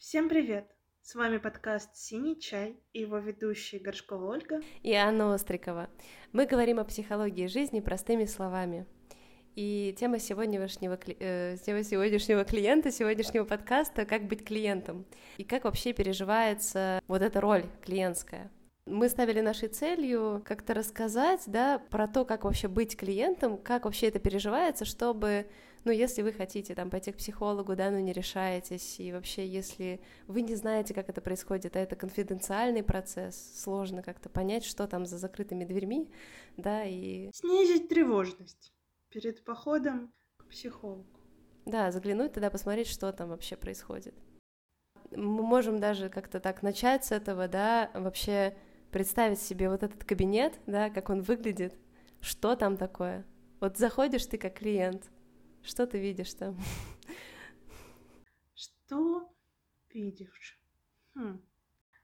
Всем привет! С вами подкаст «Синий чай» и его ведущие Горшкова Ольга и Анна Острикова. Мы говорим о психологии жизни простыми словами. И тема сегодняшнего, э, тема сегодняшнего клиента, сегодняшнего подкаста — как быть клиентом и как вообще переживается вот эта роль клиентская. Мы ставили нашей целью как-то рассказать, да, про то, как вообще быть клиентом, как вообще это переживается, чтобы ну, если вы хотите там пойти к психологу, да, но не решаетесь, и вообще, если вы не знаете, как это происходит, а это конфиденциальный процесс, сложно как-то понять, что там за закрытыми дверьми, да, и... Снизить тревожность перед походом к психологу. Да, заглянуть туда, посмотреть, что там вообще происходит. Мы можем даже как-то так начать с этого, да, вообще представить себе вот этот кабинет, да, как он выглядит, что там такое. Вот заходишь ты как клиент, что ты видишь там? Что видишь? Хм.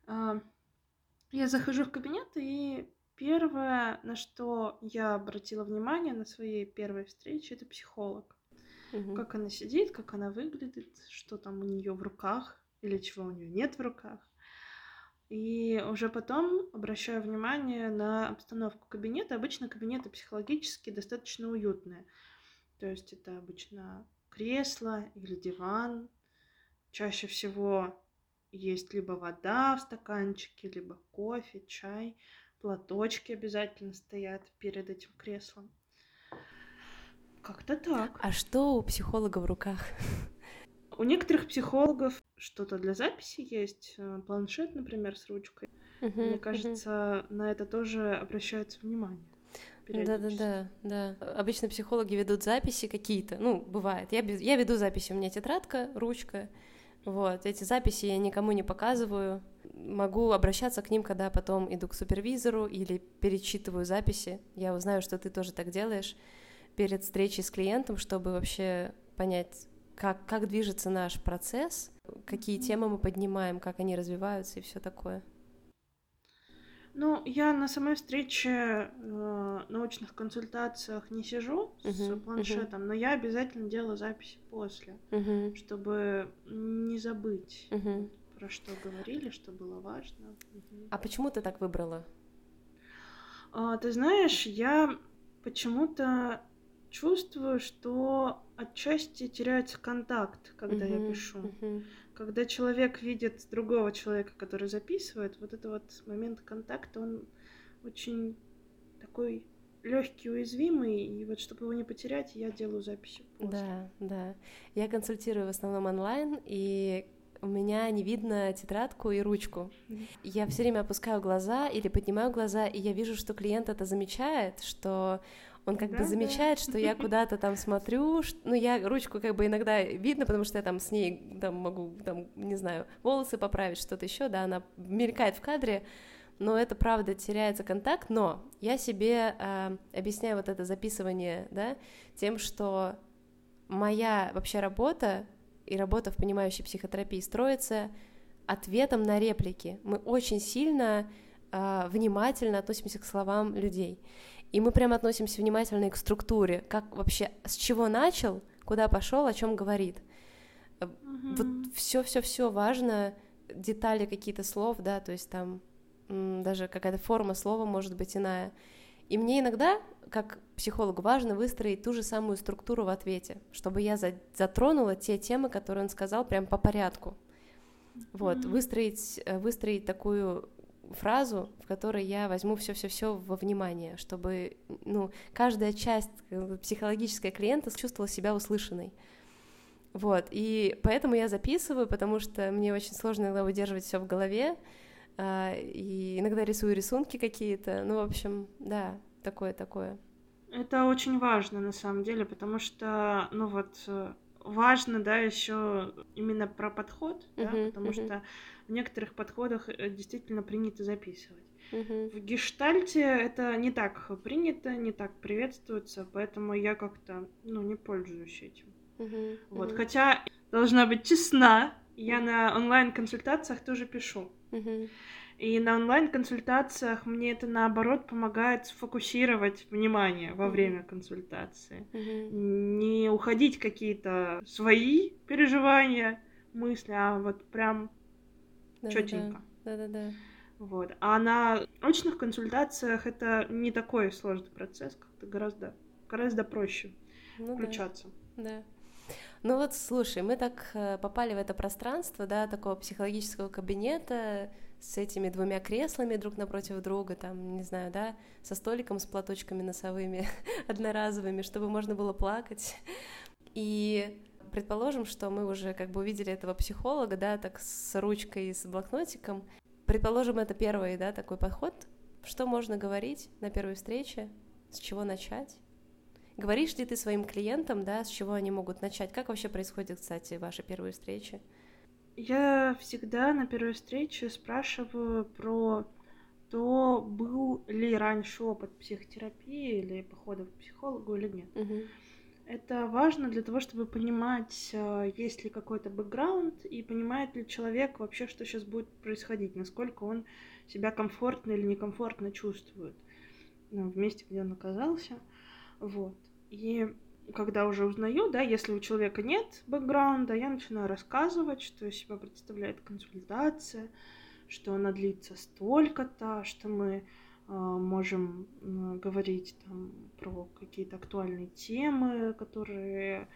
А, я захожу в кабинет, и первое, на что я обратила внимание на своей первой встрече, это психолог. Угу. Как она сидит, как она выглядит, что там у нее в руках или чего у нее нет в руках. И уже потом обращаю внимание на обстановку кабинета. Обычно кабинеты психологически достаточно уютные. То есть это обычно кресло или диван. Чаще всего есть либо вода в стаканчике, либо кофе, чай. Платочки обязательно стоят перед этим креслом. Как-то так. А что у психолога в руках? У некоторых психологов что-то для записи есть, э, планшет, например, с ручкой. Uh-huh, Мне кажется, uh-huh. на это тоже обращается внимание. Да, да, да, да. Обычно психологи ведут записи какие-то. Ну, бывает. Я, я веду записи, у меня тетрадка, ручка. Вот, эти записи я никому не показываю. Могу обращаться к ним, когда потом иду к супервизору или перечитываю записи. Я узнаю, что ты тоже так делаешь перед встречей с клиентом, чтобы вообще понять, как, как движется наш процесс, какие темы мы поднимаем, как они развиваются и все такое. Ну, я на самой встрече, э, научных консультациях не сижу uh-huh, с планшетом, uh-huh. но я обязательно делаю записи после, uh-huh. чтобы не забыть, uh-huh. про что говорили, что было важно. Uh-huh. А почему ты так выбрала? А, ты знаешь, я почему-то чувствую, что отчасти теряется контакт, когда uh-huh, я пишу. Uh-huh когда человек видит другого человека, который записывает, вот этот вот момент контакта, он очень такой легкий, уязвимый, и вот чтобы его не потерять, я делаю записи. После. Да, да. Я консультирую в основном онлайн, и у меня не видно тетрадку и ручку. Mm-hmm. Я все время опускаю глаза или поднимаю глаза, и я вижу, что клиент это замечает, что он как да, бы замечает, да. что я куда-то там смотрю, ну, я ручку как бы иногда видно, потому что я там с ней там могу, там, не знаю, волосы поправить, что-то еще, да, она мелькает в кадре, но это правда теряется контакт, но я себе э, объясняю вот это записывание, да, тем, что моя вообще работа и работа в понимающей психотерапии строится ответом на реплики. Мы очень сильно э, внимательно относимся к словам людей. И мы прям относимся внимательно к структуре, как вообще, с чего начал, куда пошел, о чем говорит. Mm-hmm. Вот все-все-все важно, детали какие-то слов, да, то есть там даже какая-то форма слова может быть иная. И мне иногда, как психологу, важно выстроить ту же самую структуру в ответе, чтобы я затронула те темы, которые он сказал, прям по порядку. Вот, mm-hmm. выстроить, э, выстроить такую фразу, в которой я возьму все-все-все во внимание, чтобы ну, каждая часть э, психологическая клиента чувствовала себя услышанной. Вот, и поэтому я записываю, потому что мне очень сложно иногда выдерживать все в голове, а, и иногда рисую рисунки какие-то, ну, в общем, да, такое-такое. Это очень важно, на самом деле, потому что, ну вот, э, важно, да, еще именно про подход, uh-huh, да, потому uh-huh. что в некоторых подходах э, действительно принято записывать. Uh-huh. В гештальте это не так принято, не так приветствуется, поэтому я как-то, ну, не пользуюсь этим. Uh-huh. Вот, uh-huh. хотя должна быть честна, я на онлайн-консультациях тоже пишу. Uh-huh. И на онлайн-консультациях мне это наоборот помогает сфокусировать внимание во время консультации. Mm-hmm. Не уходить какие-то свои переживания мысли, а вот прям четенько. Да-да-да. Вот. А на очных консультациях это не такой сложный процесс, как-то гораздо, гораздо проще ну, включаться. Да. да. Ну вот, слушай, мы так э, попали в это пространство, да, такого психологического кабинета с этими двумя креслами друг напротив друга, там, не знаю, да, со столиком с платочками носовыми, одноразовыми, чтобы можно было плакать. И предположим, что мы уже как бы увидели этого психолога, да, так с ручкой и с блокнотиком. Предположим, это первый, да, такой подход. Что можно говорить на первой встрече? С чего начать? Говоришь ли ты своим клиентам, да, с чего они могут начать? Как вообще происходят, кстати, ваши первые встречи? Я всегда на первой встрече спрашиваю про то, был ли раньше опыт психотерапии или похода к психологу или нет. Угу. Это важно для того, чтобы понимать, э, есть ли какой-то бэкграунд и понимает ли человек вообще, что сейчас будет происходить, насколько он себя комфортно или некомфортно чувствует ну, в месте, где он оказался. Вот. И когда уже узнаю, да, если у человека нет бэкграунда, я начинаю рассказывать, что из себя представляет консультация, что она длится столько-то, что мы э, можем э, говорить там про какие-то актуальные темы, которые,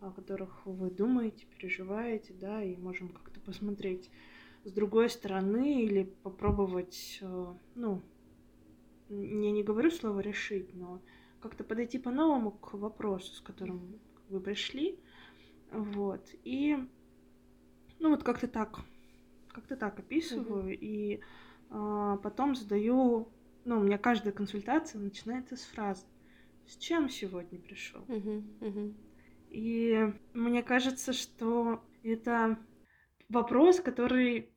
о которых вы думаете, переживаете, да, и можем как-то посмотреть с другой стороны или попробовать, э, ну, я не говорю слово решить, но как-то подойти по-новому к вопросу, с которым вы пришли. Вот. И ну вот как-то так, как-то так описываю, mm-hmm. и а, потом задаю, ну, у меня каждая консультация начинается с фразы «С чем сегодня пришел?» mm-hmm. Mm-hmm. И мне кажется, что это вопрос, который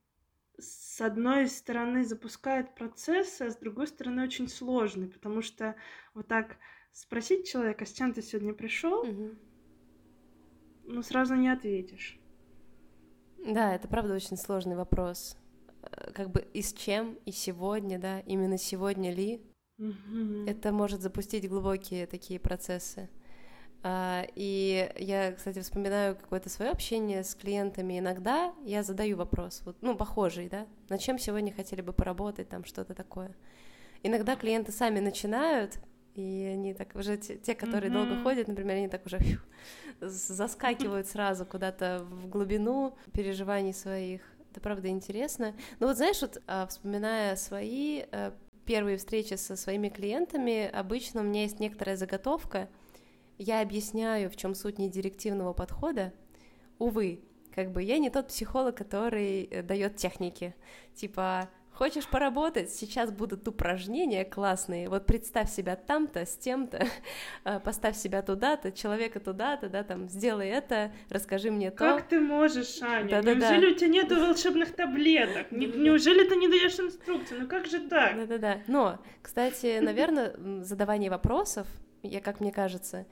с одной стороны запускает процесс, а с другой стороны очень сложный, потому что вот так спросить человека, с чем ты сегодня пришел, угу. ну сразу не ответишь. Да, это правда очень сложный вопрос. Э, как бы и с чем, и сегодня, да, именно сегодня ли, угу. это может запустить глубокие такие процессы. А, и я, кстати, вспоминаю какое-то свое общение с клиентами. Иногда я задаю вопрос, вот, ну, похожий, да, на чем сегодня хотели бы поработать, там что-то такое. Иногда клиенты сами начинают, и они так уже, те, те которые mm-hmm. долго ходят, например, они так уже фью, заскакивают сразу куда-то в глубину переживаний своих. Это правда интересно. Но вот знаешь, вот а, вспоминая свои э, первые встречи со своими клиентами, обычно у меня есть некоторая заготовка. Я объясняю, в чем суть недирективного подхода. Увы, как бы я не тот психолог, который э, дает техники. Типа, Хочешь поработать? Сейчас будут упражнения классные. Вот представь себя там-то, с тем-то, э, поставь себя туда-то, человека туда-то, да, там, сделай это, расскажи мне то. Как ты можешь, Аня? Да, Неужели да, у тебя нету волшебных таблеток? Неужели ты не даешь инструкции? Ну как же так? Да-да-да. Но, кстати, наверное, задавание вопросов, я, как мне кажется,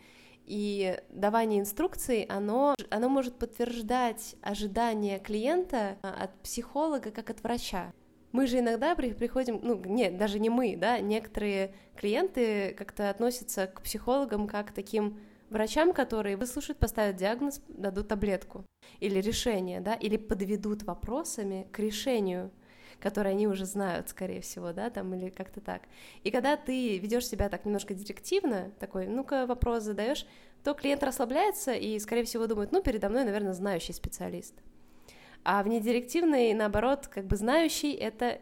и давание инструкций, оно, оно может подтверждать ожидания клиента а, от психолога как от врача. Мы же иногда при, приходим, ну, нет, даже не мы, да, некоторые клиенты как-то относятся к психологам как к таким врачам, которые выслушают, поставят диагноз, дадут таблетку или решение, да, или подведут вопросами к решению, которое они уже знают, скорее всего, да, там, или как-то так. И когда ты ведешь себя так немножко директивно, такой, ну-ка, вопрос задаешь, то клиент расслабляется и, скорее всего, думает, ну, передо мной, наверное, знающий специалист. А внедирективный, наоборот, как бы знающий — это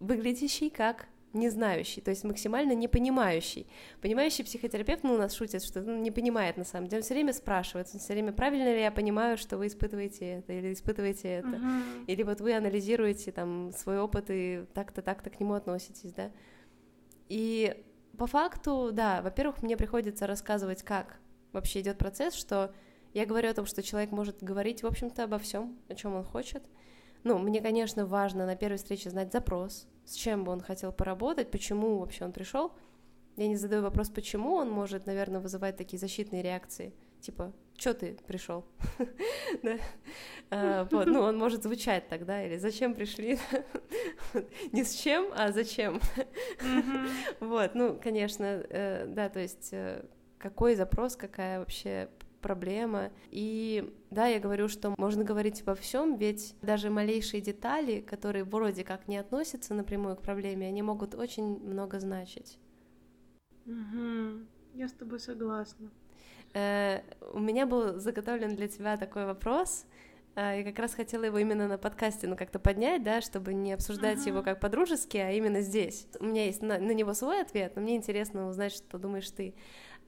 выглядящий как не знающий, то есть максимально не понимающий. Психотерапевт, ну, у нас шутит, что ну, не понимает на самом деле, он все время спрашивает, он все время, правильно ли я понимаю, что вы испытываете это, или испытываете это, uh-huh. или вот вы анализируете там свой опыт и так-то, так-то к нему относитесь, да. И по факту, да, во-первых, мне приходится рассказывать, как вообще идет процесс, что я говорю о том, что человек может говорить, в общем-то, обо всем, о чем он хочет. Ну, мне, конечно, важно на первой встрече знать запрос, с чем бы он хотел поработать, почему вообще он пришел. Я не задаю вопрос, почему он может, наверное, вызывать такие защитные реакции, типа, что ты пришел? А, ну, он может звучать тогда, или зачем пришли? Не с чем, а зачем? Вот, ну, конечно, э, да, то есть э, какой запрос, какая вообще проблема. И да, я говорю, что можно говорить обо всем, ведь даже малейшие детали, которые вроде как не относятся напрямую к проблеме, они могут очень много значить. Угу. Я с тобой согласна. Э, у меня был заготовлен для тебя такой вопрос. Я как раз хотела его именно на подкасте, ну, как-то поднять, да, чтобы не обсуждать uh-huh. его как по-дружески, а именно здесь. У меня есть на, на него свой ответ, но мне интересно узнать, что думаешь ты.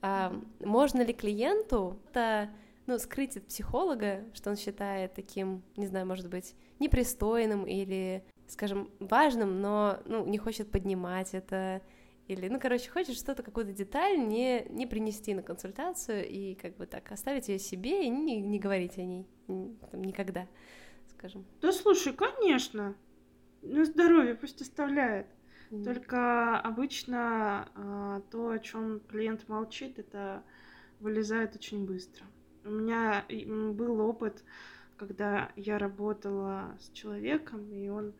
А, можно ли клиенту это, ну, скрыть от психолога, что он считает таким, не знаю, может быть, непристойным или, скажем, важным, но, ну, не хочет поднимать это, или, ну, короче, хочет что-то, какую-то деталь не, не принести на консультацию и как бы так оставить ее себе и не, не говорить о ней там, никогда, скажем. Да слушай, конечно. На здоровье пусть оставляет. Mm. Только обычно а, то, о чем клиент молчит, это вылезает очень быстро. У меня был опыт, когда я работала с человеком, и он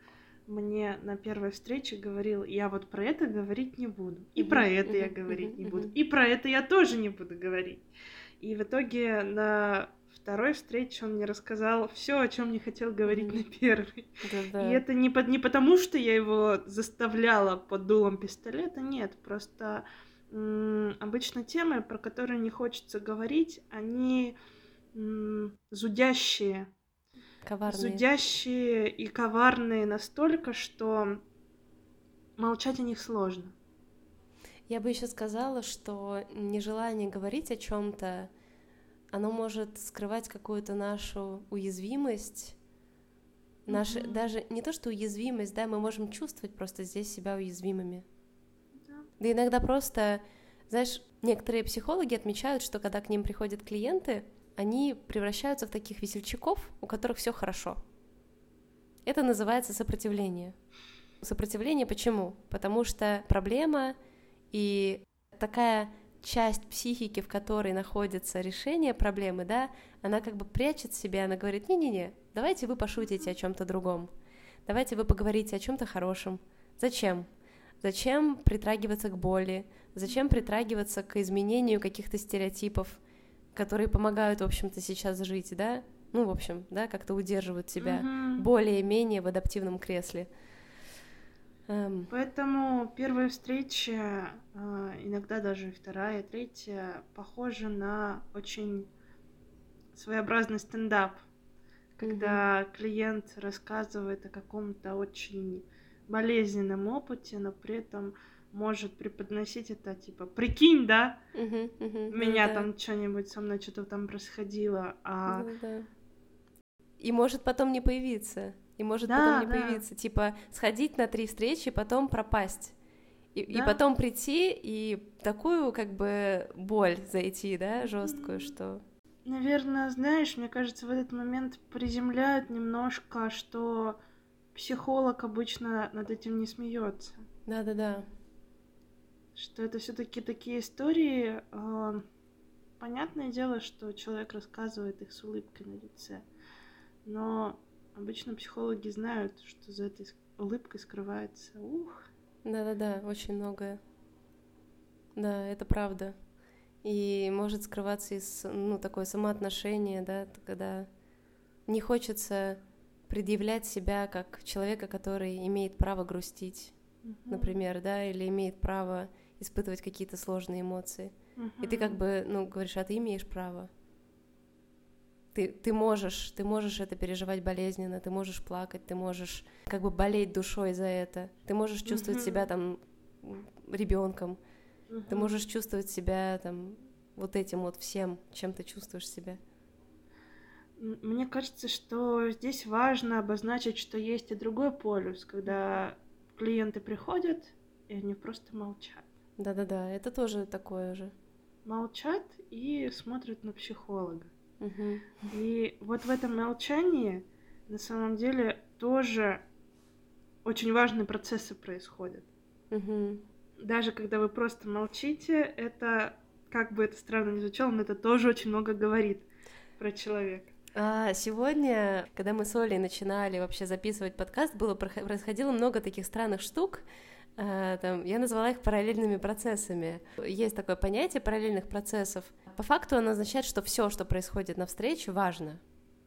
мне на первой встрече говорил, я вот про это говорить не буду, и mm-hmm. про это mm-hmm. я говорить mm-hmm. не буду, и про это я тоже не буду говорить. И в итоге на второй встрече он мне рассказал все, о чем не хотел говорить mm-hmm. на первой. Да-да. И это не, по- не потому, что я его заставляла под дулом пистолета, нет, просто м- обычно темы, про которые не хочется говорить, они м- зудящие Коварные. Зудящие и коварные настолько, что молчать о них сложно. Я бы еще сказала, что нежелание говорить о чем-то, оно может скрывать какую-то нашу уязвимость, наши, mm-hmm. даже не то что уязвимость, да, мы можем чувствовать просто здесь себя уязвимыми. Да. да иногда просто, знаешь, некоторые психологи отмечают, что когда к ним приходят клиенты, они превращаются в таких весельчаков, у которых все хорошо. Это называется сопротивление. Сопротивление почему? Потому что проблема и такая часть психики, в которой находится решение проблемы, да, она как бы прячет себя, она говорит, не-не-не, давайте вы пошутите о чем-то другом, давайте вы поговорите о чем-то хорошем. Зачем? Зачем притрагиваться к боли? Зачем притрагиваться к изменению каких-то стереотипов? которые помогают, в общем-то, сейчас жить, да, ну, в общем, да, как-то удерживают тебя угу. более-менее в адаптивном кресле. Эм. Поэтому первая встреча, а, иногда даже вторая, третья, похожа на очень своеобразный стендап, когда угу. клиент рассказывает о каком-то очень болезненном опыте, но при этом может преподносить это, типа, прикинь, да, uh-huh, uh-huh, меня да, там да. что-нибудь со мной что-то там происходило, а... Да, да. И может потом не появиться, и может да, потом не да. появиться, типа, сходить на три встречи, потом пропасть. И, да. и потом прийти и такую, как бы, боль зайти, да, жесткую, что... Наверное, знаешь, мне кажется, в этот момент приземляют немножко, что психолог обычно над этим не смеется. Да-да-да что это все-таки такие истории. Э, понятное дело, что человек рассказывает их с улыбкой на лице, но обычно психологи знают, что за этой улыбкой скрывается ух. Да-да-да, очень многое. Да, это правда. И может скрываться из, ну, такое самоотношение, да, когда не хочется предъявлять себя как человека, который имеет право грустить, uh-huh. например, да, или имеет право испытывать какие-то сложные эмоции. Uh-huh. И ты как бы, ну, говоришь, а ты имеешь право. Ты, ты можешь, ты можешь это переживать болезненно, ты можешь плакать, ты можешь как бы болеть душой за это, ты можешь чувствовать uh-huh. себя там ребенком, uh-huh. ты можешь чувствовать себя там вот этим вот всем, чем ты чувствуешь себя. Мне кажется, что здесь важно обозначить, что есть и другой полюс, когда клиенты приходят, и они просто молчат. Да-да-да, это тоже такое же. Молчат и смотрят на психолога. Угу. И вот в этом молчании на самом деле тоже очень важные процессы происходят. Угу. Даже когда вы просто молчите, это, как бы это странно ни звучало, но это тоже очень много говорит про человека. А сегодня, когда мы с Олей начинали вообще записывать подкаст, было происходило много таких странных штук, Э, там, я назвала их параллельными процессами. Есть такое понятие параллельных процессов. По факту она означает, что все, что происходит на встрече, важно.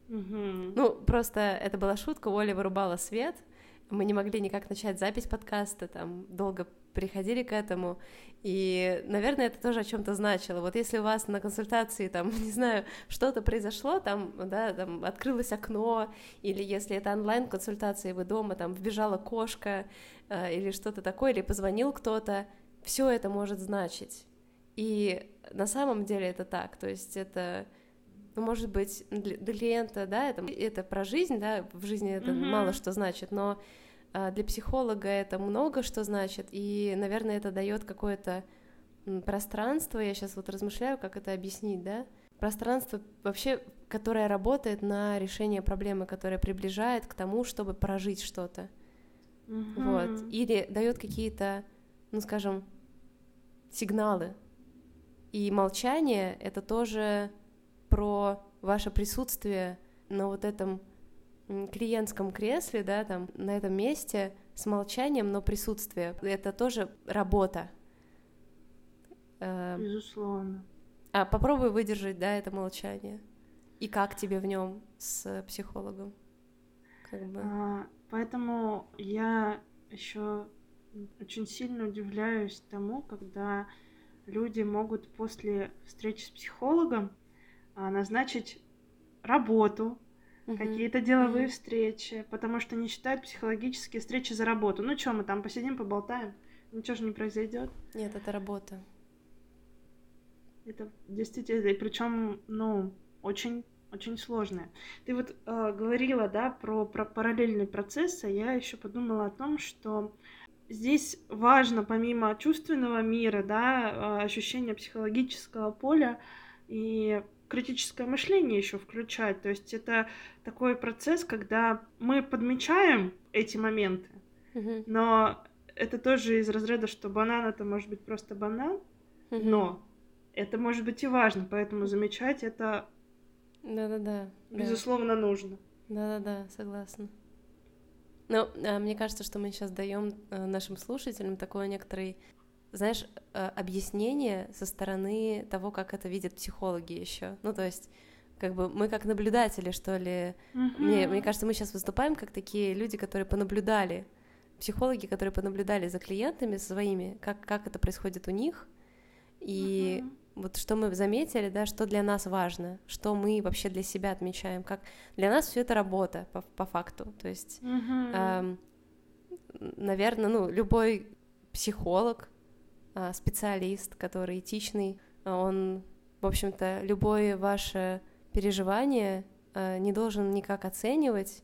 Мгм. Ну, просто это была шутка, Оля вырубала свет, мы не могли никак начать запись подкаста, там долго приходили к этому, и, наверное, это тоже о чем-то значило. Вот если у вас на консультации, там, не знаю, что-то произошло, там, да, там открылось окно, или если это онлайн-консультация, вы дома, там, вбежала кошка, э, или что-то такое, или позвонил кто-то, все это может значить. И на самом деле это так, то есть это ну, может быть, для, для клиента, да, это, это про жизнь, да, в жизни это Мгм. мало что значит, но а, для психолога это много что значит, и, наверное, это дает какое-то пространство, я сейчас вот размышляю, как это объяснить, да, пространство вообще, которое работает на решение проблемы, которое приближает к тому, чтобы прожить что-то, Мгм. вот, или дает какие-то, ну, скажем, сигналы, и молчание — это тоже про ваше присутствие на вот этом клиентском кресле, да, там, на этом месте с молчанием, но присутствие. Это тоже работа. Э, Безусловно. А попробуй выдержать, да, это молчание. И как тебе в нем с психологом? Как бы. А, Поэтому я еще очень сильно удивляюсь тому, когда люди могут после встречи с психологом а, назначить работу, Мгм. какие-то деловые Мгм. встречи, потому что не считают психологические встречи за работу. Ну что, мы там посидим, поболтаем, ничего же не произойдет. Нет, это работа. Это действительно, и причем, ну, очень, очень сложное. Ты вот э, говорила, да, про, про параллельные процессы. Я еще подумала о том, что здесь важно, помимо чувственного мира, да, э, ощущения психологического поля и критическое мышление еще включать. То есть это такой процесс, когда мы подмечаем эти моменты, но это тоже из разряда, что банан это может быть просто банан, но это может быть и важно, поэтому замечать это, Да-да-да. да. безусловно, нужно. Да-да-да, согласна. Ну, мне кажется, что мы сейчас даем э, нашим слушателям такое некоторое, знаешь, э, объяснение со стороны того, как это видят психологи еще. Ну, то есть, как бы мы как наблюдатели, что ли. Мне, мне кажется, мы сейчас выступаем как такие люди, которые понаблюдали, психологи, которые понаблюдали за клиентами своими, как, как это происходит у них, и Мгм. Вот что мы заметили, да, что для нас важно, что мы вообще для себя отмечаем, как для нас все это работа по, по факту, то есть, Мгм. наверное, ну любой психолог, а, специалист, который этичный, а, он, в общем-то, любое ваше переживание а, не должен никак оценивать,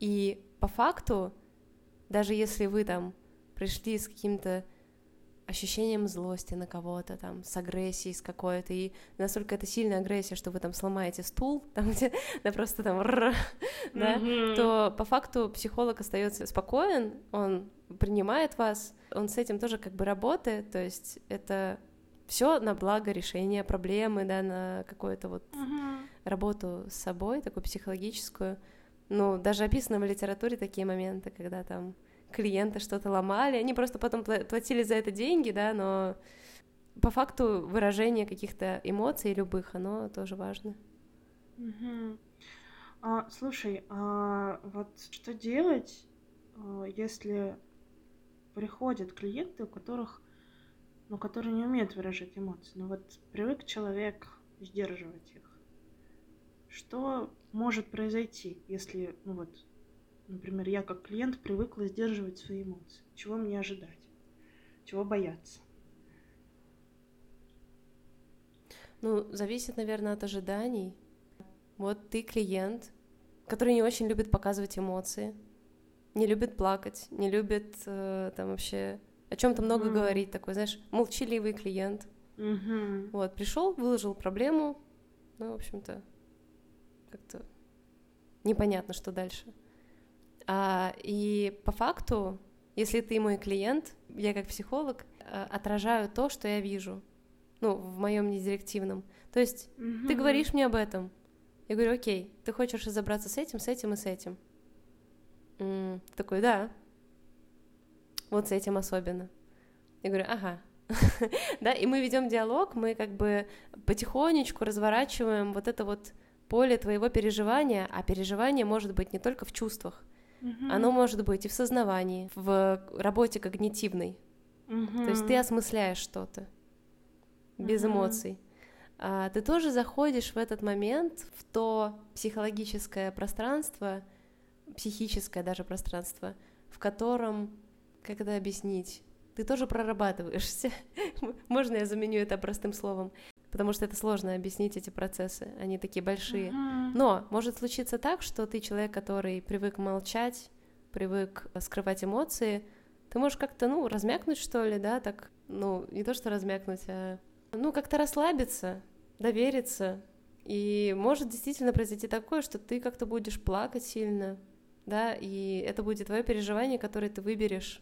и по факту, даже если вы там пришли с каким-то ощущением злости на кого-то, там, с агрессией с какой-то, и настолько это сильная агрессия, что вы там сломаете стул, там, где, да, просто там, да, Мгм. то по факту психолог остается спокоен, он принимает вас, он с этим тоже как бы работает, то есть это все на благо решения проблемы, да, на какую-то вот Мгм. работу с собой, такую психологическую. Ну, даже описаны в литературе такие моменты, когда там клиенты что-то ломали, они просто потом пла- платили за это деньги, да, но по факту выражение каких-то эмоций любых, оно тоже важно. Мгм. А, слушай, а вот что делать, а, если приходят клиенты, у которых, ну, которые не умеют выражать эмоции, ну вот привык человек сдерживать их. Что может произойти, если, ну вот, например, я как клиент привыкла сдерживать свои эмоции? Чего мне ожидать? Чего бояться? Ну, зависит, наверное, от ожиданий. Вот ты клиент, который не очень любит показывать эмоции, не любит плакать, не любит э, там вообще о чем-то много Мгм. говорить, такой, знаешь, молчаливый клиент. Мгм. Вот, пришел, выложил проблему, ну, в общем-то, как-то непонятно, что дальше. А, и по факту, если ты мой клиент, я как психолог э, отражаю то, что я вижу, ну, в моем недирективном. То есть ты Мгм. говоришь мне об этом, я говорю, окей, ты хочешь разобраться с этим, с этим и с этим. М, Такой, да. Вот с этим особенно. Я говорю, ага, да, и мы ведем диалог, мы как бы потихонечку разворачиваем вот это вот поле твоего переживания, а переживание может быть не только в чувствах, Мгм. оно может быть и в сознавании, в работе когнитивной. Мгм. То есть ты осмысляешь что-то без Мгм. эмоций. А, ты тоже заходишь в этот момент в то психологическое пространство, психическое даже пространство, в котором, как это объяснить, ты тоже прорабатываешься. Можно я заменю это простым словом? Потому что это сложно объяснить эти процессы, они такие большие. Мгм. Но может случиться так, что ты человек, который привык молчать, привык э, скрывать эмоции, ты можешь как-то, ну, размякнуть, что ли, да, так, ну, не то, что размякнуть, а, ну, как-то расслабиться, довериться, и может действительно произойти такое, что ты как-то будешь плакать сильно, да, и это будет твое переживание, которое ты выберешь,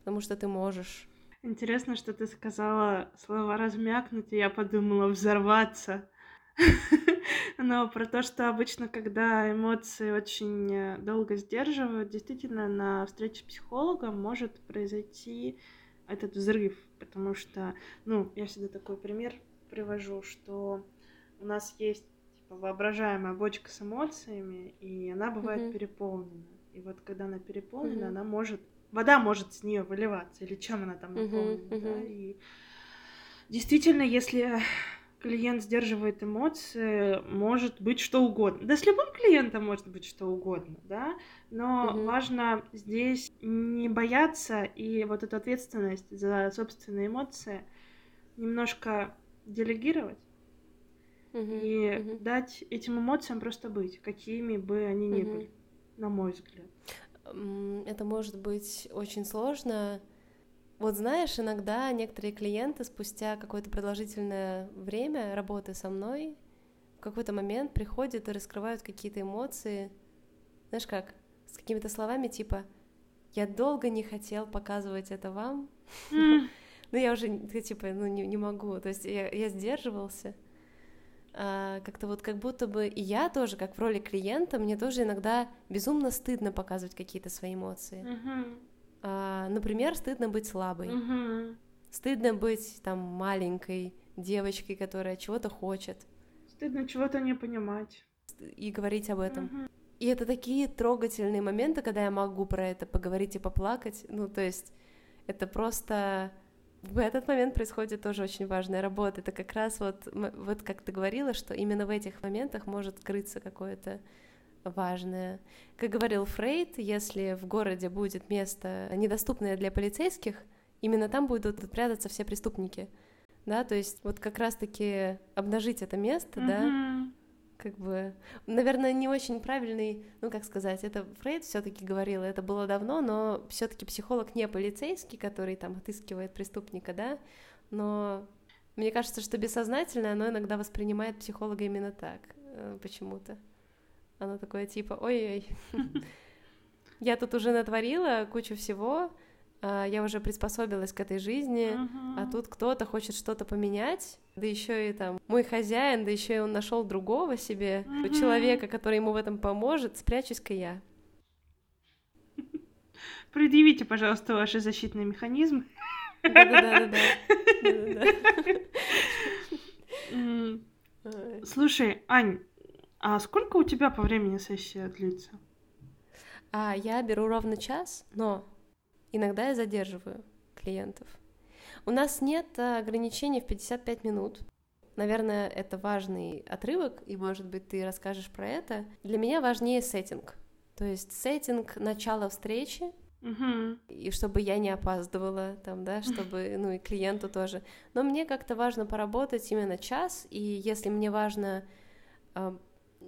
потому что ты можешь. Интересно, что ты сказала слова размякнуть, и я подумала взорваться. Но про то, что обычно, когда эмоции очень э, долго сдерживают, действительно на встрече с психологом может произойти этот взрыв, потому что, ну, я всегда такой пример привожу, что у нас есть типа, воображаемая бочка с эмоциями, и она бывает Мгм. переполнена. И вот когда она переполнена, Мгм. она может вода может с нее выливаться, или чем она там наполнена, да, мгм. и действительно, если клиент сдерживает эмоции, может быть что угодно. Да с любым клиентом может быть что угодно, да, но Мгм. важно здесь не бояться и вот эту ответственность за собственные эмоции немножко делегировать Мгм, и мгм. дать этим эмоциям просто быть, какими бы они ни Мгм. были, на мой взгляд. Это может быть очень сложно. Вот знаешь, иногда некоторые клиенты спустя какое-то продолжительное время работы со мной в какой-то момент приходят и раскрывают какие-то эмоции. Знаешь как? С какими-то словами типа «Я долго не хотел показывать это вам, М, ну я уже типа ну не, могу». То есть я сдерживался. А, как-то вот как будто бы и я тоже, как в роли клиента, мне тоже иногда безумно стыдно показывать какие-то свои эмоции. А, например, стыдно быть слабой, мгм. стыдно быть там маленькой девочкой, которая чего-то хочет, Стыдно чего-то не понимать. и говорить об этом. Мгм. И это такие трогательные моменты, когда я могу про это поговорить и поплакать. Ну, то есть это просто в этот момент происходит тоже очень важная работа. Это как раз вот, вот как ты говорила, что именно в этих моментах может скрыться какое-то важное. Как говорил Фрейд, если в городе будет место, недоступное для полицейских, именно там будут прятаться все преступники. Да, то есть вот как раз-таки обнажить это место, да, Мгм. Как бы, наверное, не очень правильный, ну как сказать, это Фрейд все-таки говорил, это было давно, но все-таки психолог не полицейский, который там отыскивает преступника, да, но мне кажется, что бессознательно оно иногда воспринимает психолога именно так, э, почему-то. Оно такое типа, ой-ой, я тут уже натворила кучу всего, я уже приспособилась к этой жизни, а Мгм. тут кто-то хочет что-то поменять, да еще и там мой хозяин, да еще и он нашел другого себе, Мгм. человека, который ему в этом поможет, спрячусь-ка я. Предъявите, пожалуйста, ваши защитные механизмы. Да-да-да. Слушай, Ань, а сколько у тебя по времени сессия длится? А я беру ровно час, но иногда я задерживаю клиентов. У нас нет а, ограничений в 55 минут. Наверное, это важный отрывок, и, может быть, ты расскажешь про это. Для меня важнее сеттинг. То есть сеттинг начала встречи, Мгм. и чтобы я не опаздывала там, да, чтобы, ну и клиенту тоже. Но мне как-то важно поработать именно час, и если мне важно а,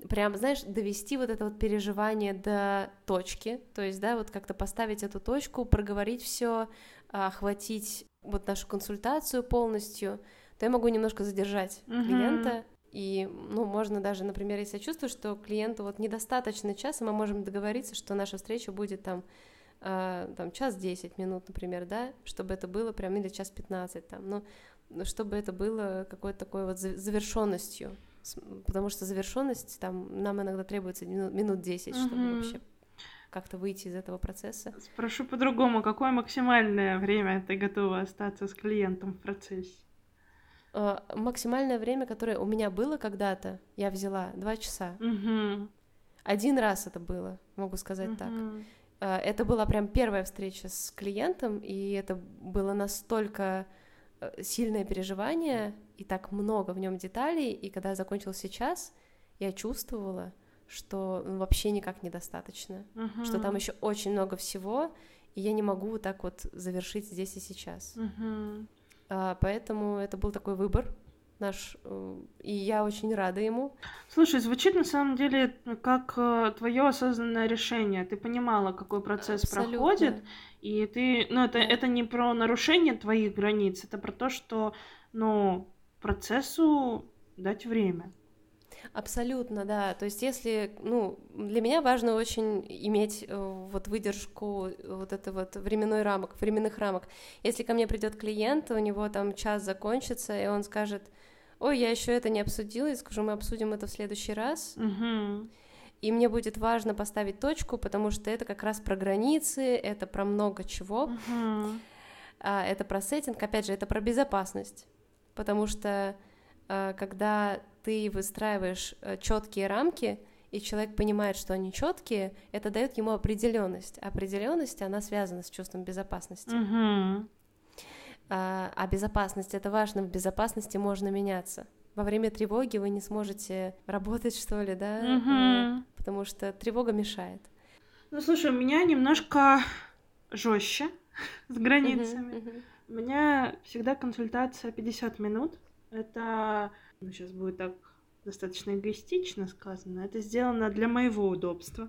прям, знаешь, довести вот это вот переживание до точки, то есть, да, вот как-то поставить эту точку, проговорить все, охватить вот нашу консультацию полностью, то я могу немножко задержать Мгм. клиента, и, ну, можно даже, например, если я чувствую, что клиенту вот недостаточно часа, мы можем договориться, что наша встреча будет там а, там час 10 минут, например, да, чтобы это было прям или час 15 там, но но чтобы это было какой-то такой вот за- завершенностью, потому что завершенность там нам иногда требуется минут, минут 10, чтобы Мгм. вообще как-то выйти из этого процесса. Спрошу по-другому, какое максимальное время ты готова остаться с клиентом в процессе? Uh, максимальное время, которое у меня было когда-то, я взяла два часа. Угу. Один раз это было, могу сказать угу. так. Uh, это была прям первая встреча с клиентом, и это было настолько э, сильное переживание, и так много в нем деталей, и когда закончился час, я чувствовала, что ну, вообще никак недостаточно, uh-huh. что там еще очень много всего, и я не могу вот так вот завершить здесь и сейчас. Uh-huh. А, поэтому это был такой выбор наш, э, и я очень рада ему. Слушай, звучит на самом деле как э, твое осознанное решение. Ты понимала, какой процесс Абсолютно. проходит, и ты, ну это это не про нарушение твоих границ, это про то, что, ну процессу дать время. Абсолютно, да. То есть, если, ну, для меня важно очень иметь э, вот выдержку вот это вот временной рамок, временных рамок. Если ко мне придет клиент, у него там час закончится, и он скажет, ой, я еще это не обсудила, и скажу, мы обсудим это в следующий раз. Угу. И мне будет важно поставить точку, потому что это как раз про границы, это про много чего. Угу. Это про сеттинг, опять же, это про безопасность. Потому что э, когда ты выстраиваешь э, четкие рамки, и человек понимает, что они четкие, это дает ему определенность. Определенность, она связана с чувством безопасности. Uh-huh. А, а безопасность это важно, в безопасности можно меняться. Во время тревоги вы не сможете работать, что ли, да? Uh-huh. Потому что тревога мешает. Ну, слушай, у меня немножко жестче с границами. Uh-huh, uh-huh. У меня всегда консультация 50 минут. Это ну, сейчас будет так достаточно эгоистично сказано, это сделано для моего удобства.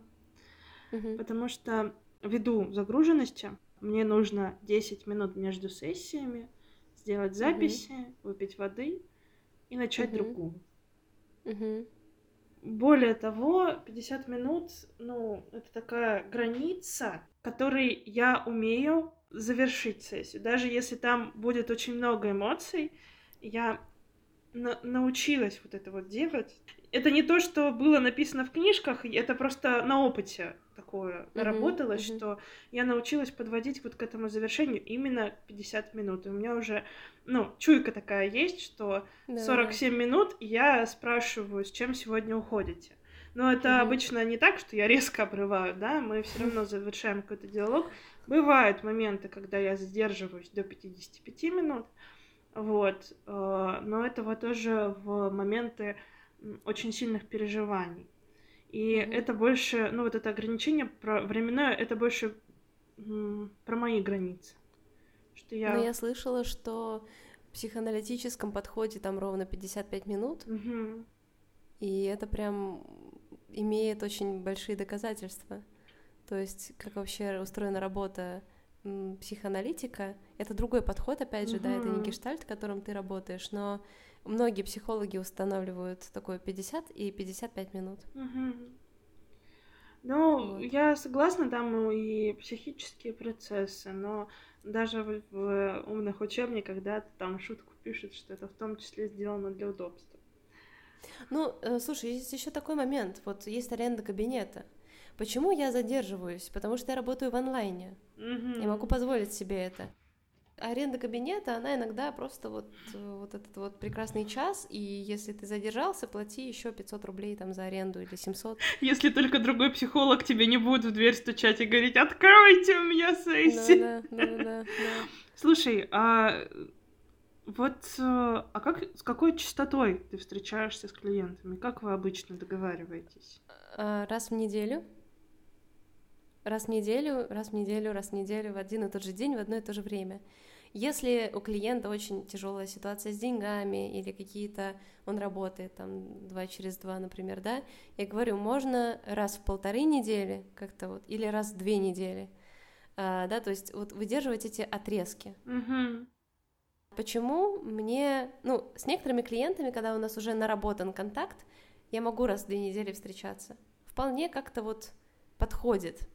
Uh-huh. Потому что ввиду загруженности мне нужно 10 минут между сессиями сделать записи, uh-huh. выпить воды и начать uh-huh. другую. Uh-huh. Более того, 50 минут, ну, это такая граница, которой я умею завершить сессию. Даже если там будет очень много эмоций, я на научилась вот это вот делать. Это не то, что было написано в книжках, это просто на опыте такое uh-huh, наработалось, uh-huh. что я научилась подводить вот к этому завершению именно 50 минут. И у меня уже, ну, чуйка такая есть, что да, 47 минут, я спрашиваю, с чем сегодня уходите. Но это uh-huh. обычно не так, что я резко обрываю, да, мы все равно завершаем какой-то диалог. Бывают моменты, когда я задерживаюсь до 55 минут, вот. Э, но этого тоже в моменты очень сильных переживаний. И mm-hmm. это больше, ну вот это ограничение про временное, это больше про мои границы. Что я... Но я слышала, что в психоаналитическом подходе там ровно 55 минут, mm-hmm. и это прям имеет очень большие доказательства. То есть, как вообще устроена работа психоаналитика — это другой подход, опять же, угу. да, это не гештальт, которым ты работаешь, но многие психологи устанавливают такое 50 и 55 минут. Угу. Ну, вот. я согласна, там и психические процессы, но даже в, в умных учебниках, да, там шутку пишут, что это в том числе сделано для удобства. Ну, э, слушай, есть еще такой момент. Вот есть аренда кабинета. Почему я задерживаюсь? Потому что я работаю в онлайне. Mm-hmm. Я могу позволить себе это. Аренда кабинета, она иногда просто вот, вот этот вот прекрасный час, и если ты задержался, плати еще 500 рублей там за аренду или 700. Если только другой психолог тебе не будет в дверь стучать и говорить, откройте у меня сессию. Да, да, да, да, да. Слушай, а вот а как, с какой частотой ты встречаешься с клиентами? Как вы обычно договариваетесь? А, раз в неделю раз в неделю, раз в неделю, раз в неделю, в один и тот же день, в одно и то же время. Если у клиента очень тяжелая ситуация с деньгами или какие-то, он работает там два через два, например, да, я говорю, можно раз в полторы недели как-то вот, или раз в две недели, а, да, то есть вот выдерживать эти отрезки. Mm-hmm. Почему мне, ну, с некоторыми клиентами, когда у нас уже наработан контакт, я могу раз в две недели встречаться. Вполне как-то вот подходит.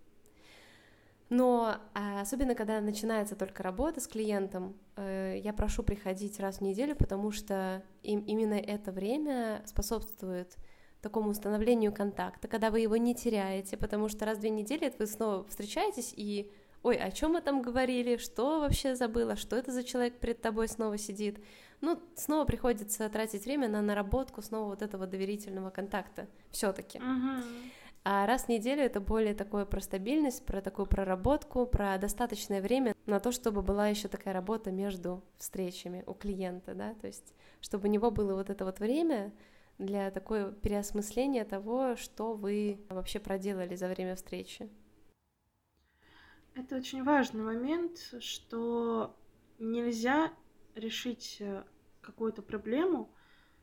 Но а, особенно, когда начинается только работа с клиентом, э, я прошу приходить раз в неделю, потому что им, именно это время способствует такому установлению контакта, когда вы его не теряете, потому что раз в две недели вы снова встречаетесь и ой, о чем мы там говорили, что вообще забыла, что это за человек перед тобой снова сидит. Ну, снова приходится тратить время на наработку снова вот этого доверительного контакта все-таки. Мгм. А раз в неделю это более такое про стабильность, про такую проработку, про достаточное время на то, чтобы была еще такая работа между встречами у клиента, да, то есть чтобы у него было вот это вот время для такое переосмысления того, что вы вообще проделали за время встречи. Это очень важный момент, что нельзя решить э, какую-то проблему,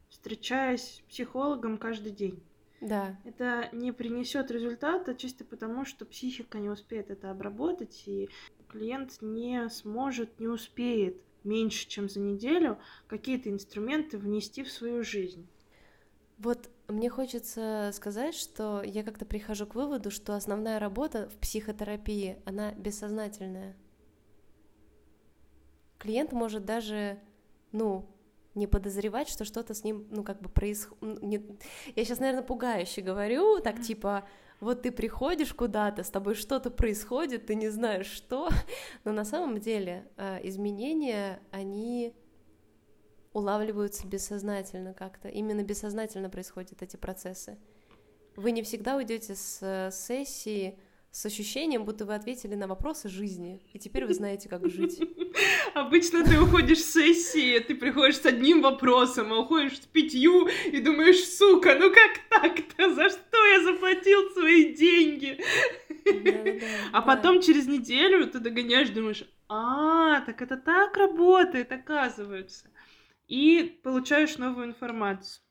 встречаясь с психологом каждый день. Да, Это не принесет результата чисто потому, что психика не успеет это обработать, и клиент не сможет, не успеет меньше, чем за неделю какие-то инструменты внести в свою жизнь. вот мне хочется сказать, что я как-то прихожу к выводу, что основная работа в психотерапии, она бессознательная. Клиент может даже, ну, не подозревать, что что-то с ним, ну, как бы происходит. Я сейчас, наверное, пугающе говорю, так Мгм. типа, вот ты приходишь куда-то, с тобой что-то происходит, ты не знаешь что, но на самом деле э, изменения, они улавливаются бессознательно как-то. Именно бессознательно происходят эти процессы. Вы не всегда уйдете с э, сессии с ощущением, будто вы ответили на вопросы жизни, и теперь вы знаете, как жить. Обычно ты уходишь с сессии, ты приходишь с одним вопросом, а уходишь с пятью и думаешь, сука, ну как так-то? За что я заплатил свои деньги? А да. потом через неделю ты догоняешь, думаешь, а, так это так работает, оказывается. И получаешь новую информацию.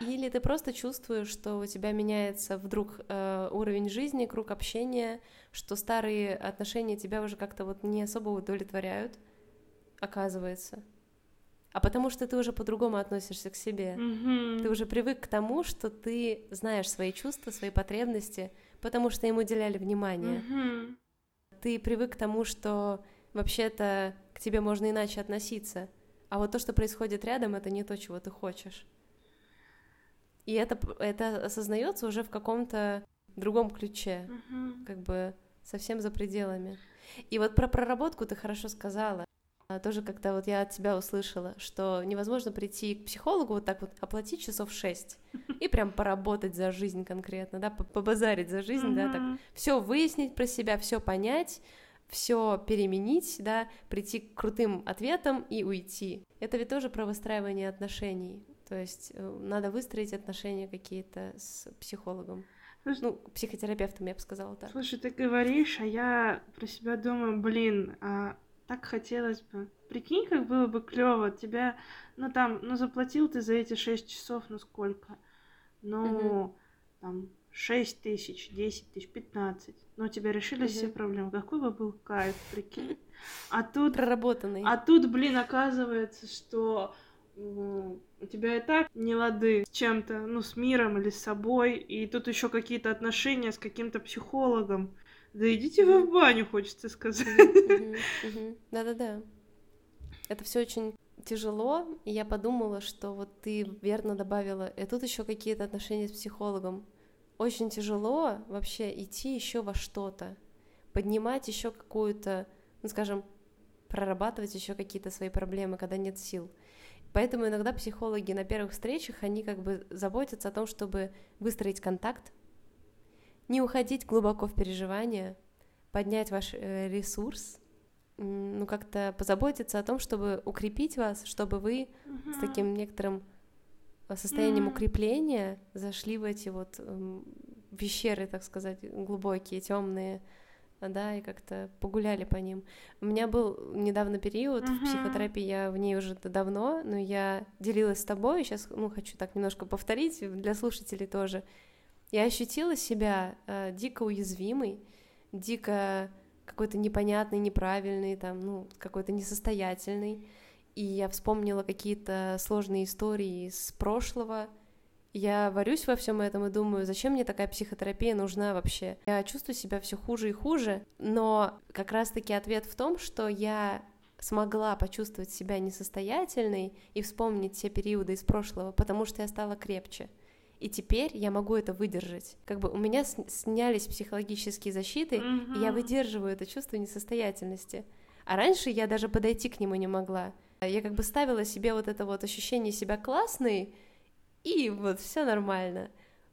Или ты просто чувствуешь, что у тебя меняется вдруг э, уровень жизни, круг общения, что старые отношения тебя уже как-то вот не особо удовлетворяют, оказывается. А потому что ты уже по-другому относишься к себе. Мгм. Ты уже привык к тому, что ты знаешь свои чувства, свои потребности, потому что им уделяли внимание. Мгм. Ты привык к тому, что вообще-то к тебе можно иначе относиться. А вот то, что происходит рядом, это не то, чего ты хочешь. И это, это осознается уже в каком-то другом ключе, Мгм. как бы совсем за пределами. И вот про проработку ты хорошо сказала. А, Тоже как-то вот я от тебя услышала, что невозможно прийти к психологу вот так вот оплатить часов шесть и прям поработать за жизнь конкретно, да, по- побазарить за жизнь, да, так все выяснить про себя, все понять, все переменить, да, прийти к крутым ответам и уйти. Это ведь тоже про выстраивание отношений. То есть э, надо выстроить отношения какие-то с психологом. Слушай, Ну, психотерапевтом, я бы сказала так. Слушай, ты говоришь, а я про себя думаю, блин, а так хотелось бы. Прикинь, как было бы клево тебя, ну там, ну заплатил ты за эти 6 часов, ну сколько? Ну, там, 6 тысяч, 10 тысяч, 15. Но у тебя решились все Мгм. проблемы. Какой бы был кайф, прикинь. А тут, Проработанный. а тут, блин, оказывается, что у тебя и так не лады с чем-то, ну, с миром или с собой, и тут еще какие-то отношения с каким-то психологом. Да идите вы в баню, хочется сказать. Да-да-да. Это все очень тяжело, и я подумала, что вот ты верно добавила, и тут еще какие-то отношения с психологом. Очень тяжело вообще идти еще во что-то, поднимать еще какую-то, ну скажем, прорабатывать еще какие-то свои проблемы, когда нет сил. Поэтому иногда психологи на первых встречах, они как бы заботятся о том, чтобы выстроить контакт, не уходить глубоко в переживания, поднять ваш э, ресурс, ну как-то позаботиться о том, чтобы укрепить вас, чтобы вы с таким некоторым э, состоянием Мгм. укрепления зашли в эти вот эм, пещеры, так сказать, глубокие, темные, да, и как-то погуляли по ним. У меня был недавно период в Мгм. психотерапии, я в ней уже давно, но я делилась с тобой, сейчас, ну, хочу так немножко повторить для слушателей тоже. Я ощутила себя э, дико уязвимой, дико какой-то непонятный, неправильный, там, ну, какой-то несостоятельный. И я вспомнила какие-то сложные истории из прошлого. Я варюсь во всем этом и думаю, зачем мне такая психотерапия нужна вообще? Я чувствую себя все хуже и хуже, но как раз-таки ответ в том, что я смогла почувствовать себя несостоятельной и вспомнить те периоды из прошлого, потому что я стала крепче. и теперь я могу это выдержать. Как бы у меня снялись психологические защиты, и я выдерживаю это чувство несостоятельности. А раньше я даже подойти к нему не могла. Я как бы ставила себе вот это вот ощущение себя классной, и вот все нормально.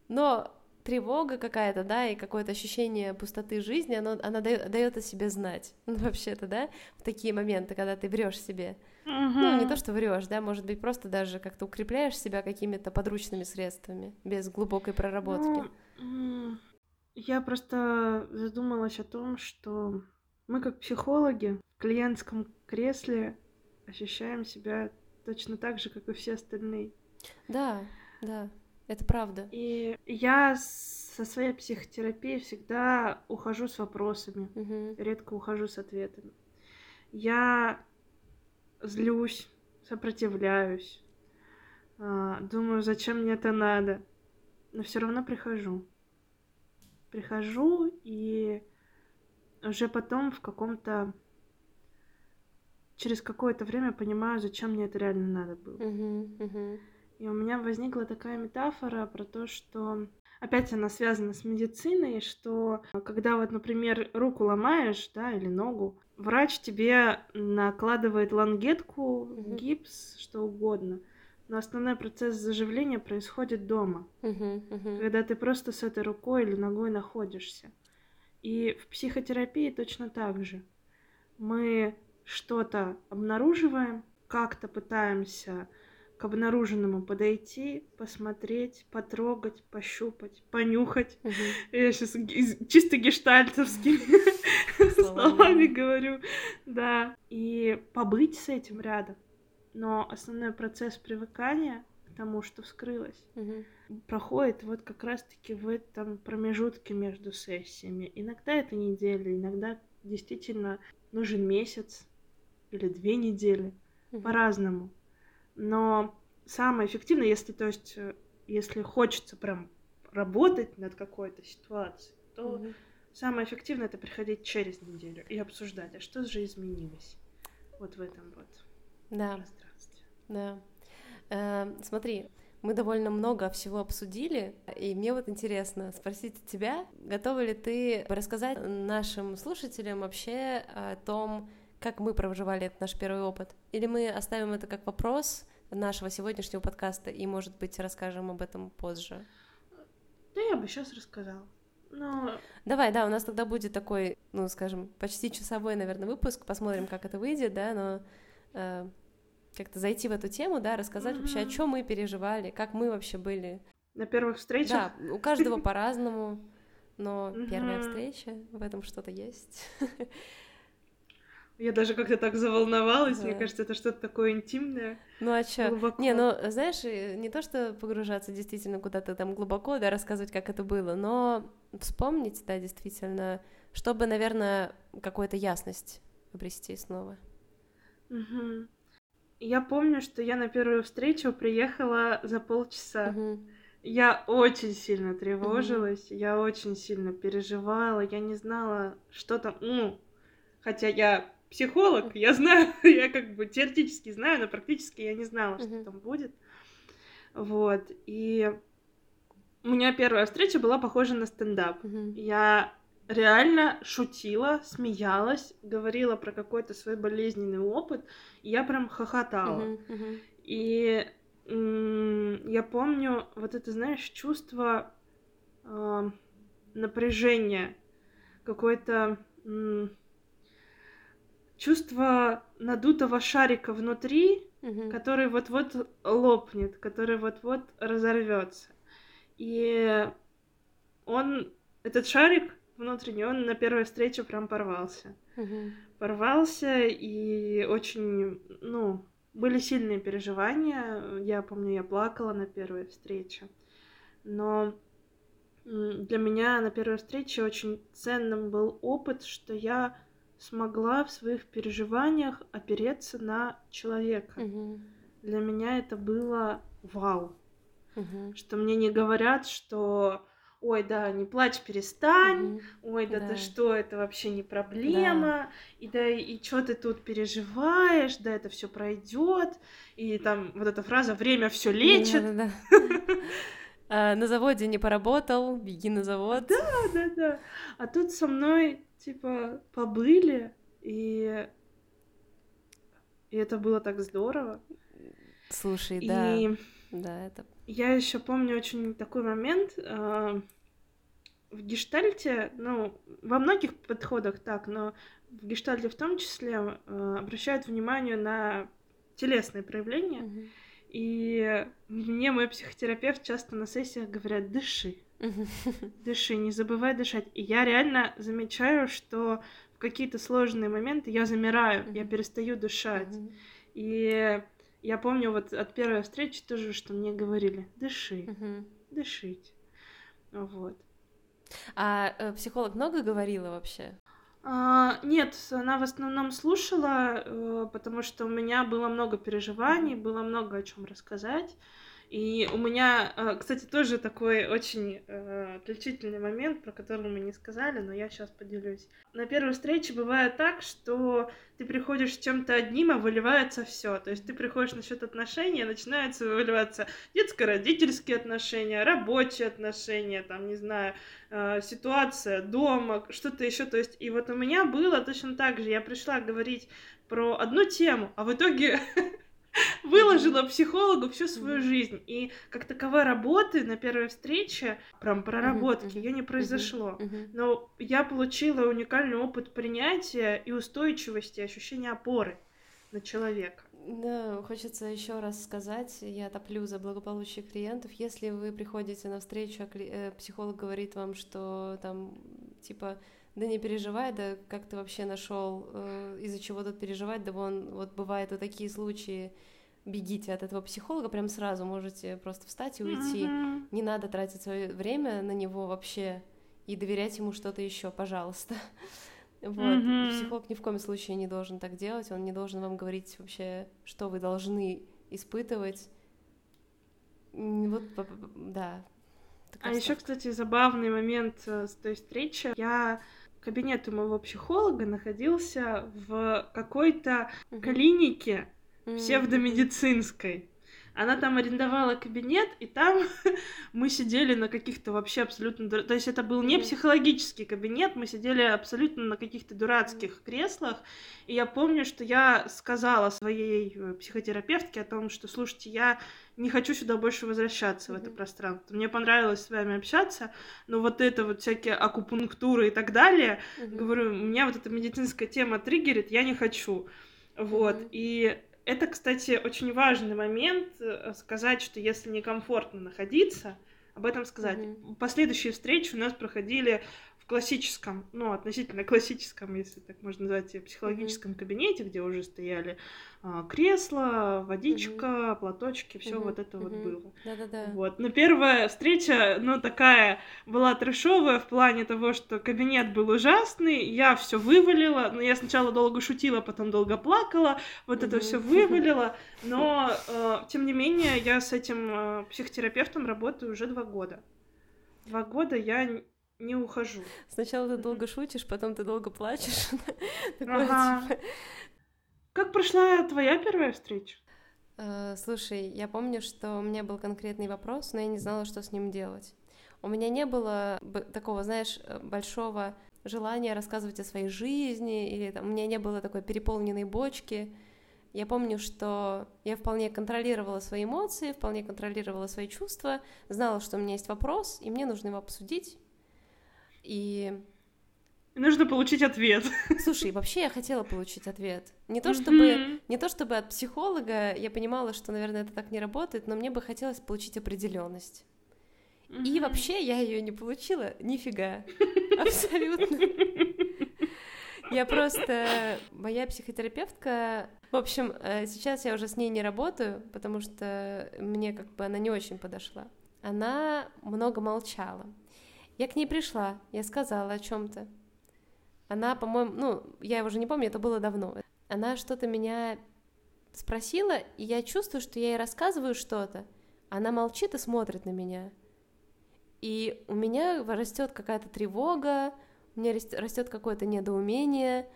Но тревога какая-то, да, и какое-то ощущение пустоты жизни, оно, она дает о себе знать. Ну, вообще-то, да, в такие моменты, когда ты врешь себе. Ну, не то, что врешь, да, может быть, просто даже как-то укрепляешь себя какими-то подручными средствами, без глубокой проработки. Ну, я просто задумалась о том, что мы как психологи в клиентском кресле ощущаем себя точно так же, как и все остальные. Да, да, это правда. И я со своей психотерапией всегда ухожу с вопросами, Мгм. редко ухожу с ответами. Я злюсь, сопротивляюсь, а, думаю, зачем мне это надо, но все равно прихожу. Прихожу и уже потом в каком-то через какое-то время понимаю, зачем мне это реально надо было. Мгм, мгм. И у меня возникла такая метафора про то, что опять она связана с медициной, что когда вот, например, руку ломаешь, да, или ногу, врач тебе накладывает лангетку, Мгм. гипс, что угодно. Но основной процесс заживления происходит дома, Мгм, мгм. когда ты просто с этой рукой или ногой находишься. И в психотерапии точно так же. Мы что-то обнаруживаем, как-то пытаемся к обнаруженному подойти, посмотреть, потрогать, пощупать, понюхать. Мгм. Я сейчас чисто гештальтовскими Словами. словами говорю, да. И побыть с этим рядом. Но основной процесс привыкания к тому, что вскрылось, Мгм. проходит вот как раз-таки в этом промежутке между сессиями. Иногда это неделя, иногда действительно нужен месяц или две недели, Мгм. по-разному. Но самое эффективное, если, то есть, э, если хочется прям работать над какой-то ситуацией, то Мгм. самое эффективное это приходить через неделю и обсуждать, а что же изменилось вот в этом вот Да. пространстве. Да. Э, смотри, мы довольно много всего обсудили, и мне вот интересно спросить тебя, готова ли ты рассказать нашим слушателям вообще о том, как мы проживали этот наш первый опыт? Или мы оставим это как вопрос нашего сегодняшнего подкаста и, может быть, расскажем об этом позже? Да я бы сейчас рассказала. Но Давай, да, у нас тогда будет такой, ну, скажем, почти часовой, наверное, выпуск, посмотрим, как это выйдет, да, но э, как-то зайти в эту тему, да, рассказать вообще, о чем мы переживали, как мы вообще были. на первых встречах Да, у каждого по-разному, но первая встреча, в этом что-то есть. я даже как-то так заволновалась. Мне Да. кажется, это что-то такое интимное. Ну а чё? глубоко. Не, ну, знаешь, не то, что погружаться действительно куда-то там глубоко, да, рассказывать, как это было, но вспомнить, да, действительно, чтобы, наверное, какую-то ясность обрести снова. Мгм. Я помню, что я на первую встречу приехала за полчаса. Мгм. Я очень сильно тревожилась, я очень сильно переживала, я не знала, что там, ну, хотя я психолог, я знаю, я как бы теоретически знаю, но практически я не знала, что там будет. Вот, и у меня первая встреча была похожа на стендап. Я реально шутила, смеялась, говорила про какой-то свой болезненный опыт, и я прям хохотала. И м, я помню вот это, знаешь, чувство а, напряжения, какое-то м, чувство надутого шарика внутри, Мгм. который вот-вот лопнет, который вот-вот разорвется. И он, этот шарик внутренний, он на первой встрече прям порвался. Мгм. Порвался, и очень, ну, были сильные переживания. Я помню, я плакала на первой встрече. Но для меня на первой встрече очень ценным был опыт, что я смогла в своих переживаниях опереться на человека. Мгм. Для меня это было вау. Мгм. Что мне не говорят, что ой, да, не плачь, перестань, Мгм. ой, да, Да. ты что, это вообще не проблема, и да, и что ты тут переживаешь, да, это все пройдет, и там вот эта фраза «время все лечит», Да-да-да. А, на заводе не поработал, беги на завод. Да, да, да. А тут со мной, типа, побыли, и... И это было так здорово. Слушай, да. И Да, это... я еще помню очень такой момент. а, В гештальте, ну, во многих подходах так, но в гештальте в том числе а, обращают внимание на телесные проявления. Мгм. И мне мой психотерапевт часто на сессиях говорят, дыши. дыши, не забывай дышать. И я реально замечаю, что в какие-то сложные моменты я замираю, я перестаю дышать. И я помню вот от первой встречи тоже, что мне говорили, дыши, дышить. Вот. А э, психолог много говорила вообще? А, нет, она в основном слушала, э, потому что у меня было много переживаний, было много о чем рассказать. И у меня, э, кстати, тоже такой очень э, отличительный момент, про который мы не сказали, но я сейчас поделюсь. На первой встрече бывает так, что ты приходишь с чем-то одним, а выливается все. То есть ты приходишь насчет отношений, а начинается выливаться детско-родительские отношения, рабочие отношения, там, не знаю, э, ситуация дома, что-то еще. То есть, и вот у меня было точно так же. Я пришла говорить про одну тему, а в итоге выложила психологу всю свою жизнь. И как таковой работы на первой встрече, прям проработки, мгм, ее не произошло. Но я получила уникальный опыт принятия и устойчивости, ощущения опоры на человека. Да, хочется еще раз сказать, я топлю за благополучие клиентов. Если вы приходите на встречу, а э, психолог говорит вам, что там типа да не переживай, да как ты вообще нашел, из-за чего тут переживать, да вон вот бывают вот такие случаи, бегите от этого психолога, прям сразу можете просто встать и уйти. Мгм. Не надо тратить свое время на него вообще и доверять ему что-то еще, пожалуйста. Вот. Мгм. Психолог ни в коем случае не должен так делать, он не должен вам говорить вообще, что вы должны испытывать. Вот, да. А еще, кстати, забавный момент э, с той встречи. Я кабинет у моего психолога находился в какой-то клинике псевдомедицинской. Она там арендовала кабинет, и там мы сидели на каких-то вообще абсолютно... То есть это был не психологический кабинет, мы сидели абсолютно на каких-то дурацких креслах. И я помню, что я сказала своей э, психотерапевтке о том, что, слушайте, я не хочу сюда больше возвращаться, в это пространство. Мне понравилось с вами общаться, но вот это вот всякие акупунктуры и так далее, Мгм. говорю, меня вот эта медицинская тема триггерит, я не хочу. Вот. И это, кстати, очень важный момент э, сказать, что если некомфортно находиться, об этом сказать. Мгм. Последующие встречи у нас проходили классическом, ну, относительно классическом, если так можно назвать, э, психологическом кабинете, где уже стояли а, кресла, водичка, платочки, все Мгм. вот это вот Мгм. было. Да-да-да. Вот. Но первая встреча, ну, такая была трешовая в плане того, что кабинет был ужасный, я все вывалила, но я сначала долго шутила, потом долго плакала, вот это Мгм. все вывалила, но, э, тем не менее, я с этим э, психотерапевтом работаю уже два года. Два года я не ухожу. Сначала ты долго шутишь, потом ты долго плачешь. Ага. типа, Как прошла твоя первая встреча? Э, Слушай, я помню, что у меня был конкретный вопрос, но я не знала, что с ним делать. У меня не было такого, знаешь, э, большого желания рассказывать о своей жизни, или там, у меня не было такой переполненной бочки. Я помню, что я вполне контролировала свои эмоции, вполне контролировала свои чувства, знала, что у меня есть вопрос, и мне нужно его обсудить. И Нужно получить ответ. Слушай, вообще я хотела получить ответ. Не то чтобы, не то чтобы от психолога, я понимала, что, наверное, это так не работает, но мне бы хотелось получить определенность. И вообще я ее не получила, нифига, абсолютно. Я просто моя психотерапевтка. В общем, э, сейчас я уже с ней не работаю, потому что мне как бы она не очень подошла. Она много молчала. Я к ней пришла, я сказала о чем-то. Она, по-моему, ну, я уже не помню, это было давно. Она что-то меня спросила, и я чувствую, что я ей рассказываю что-то. Она молчит и смотрит на меня. И у меня растет какая-то тревога, у меня растет какое-то недоумение,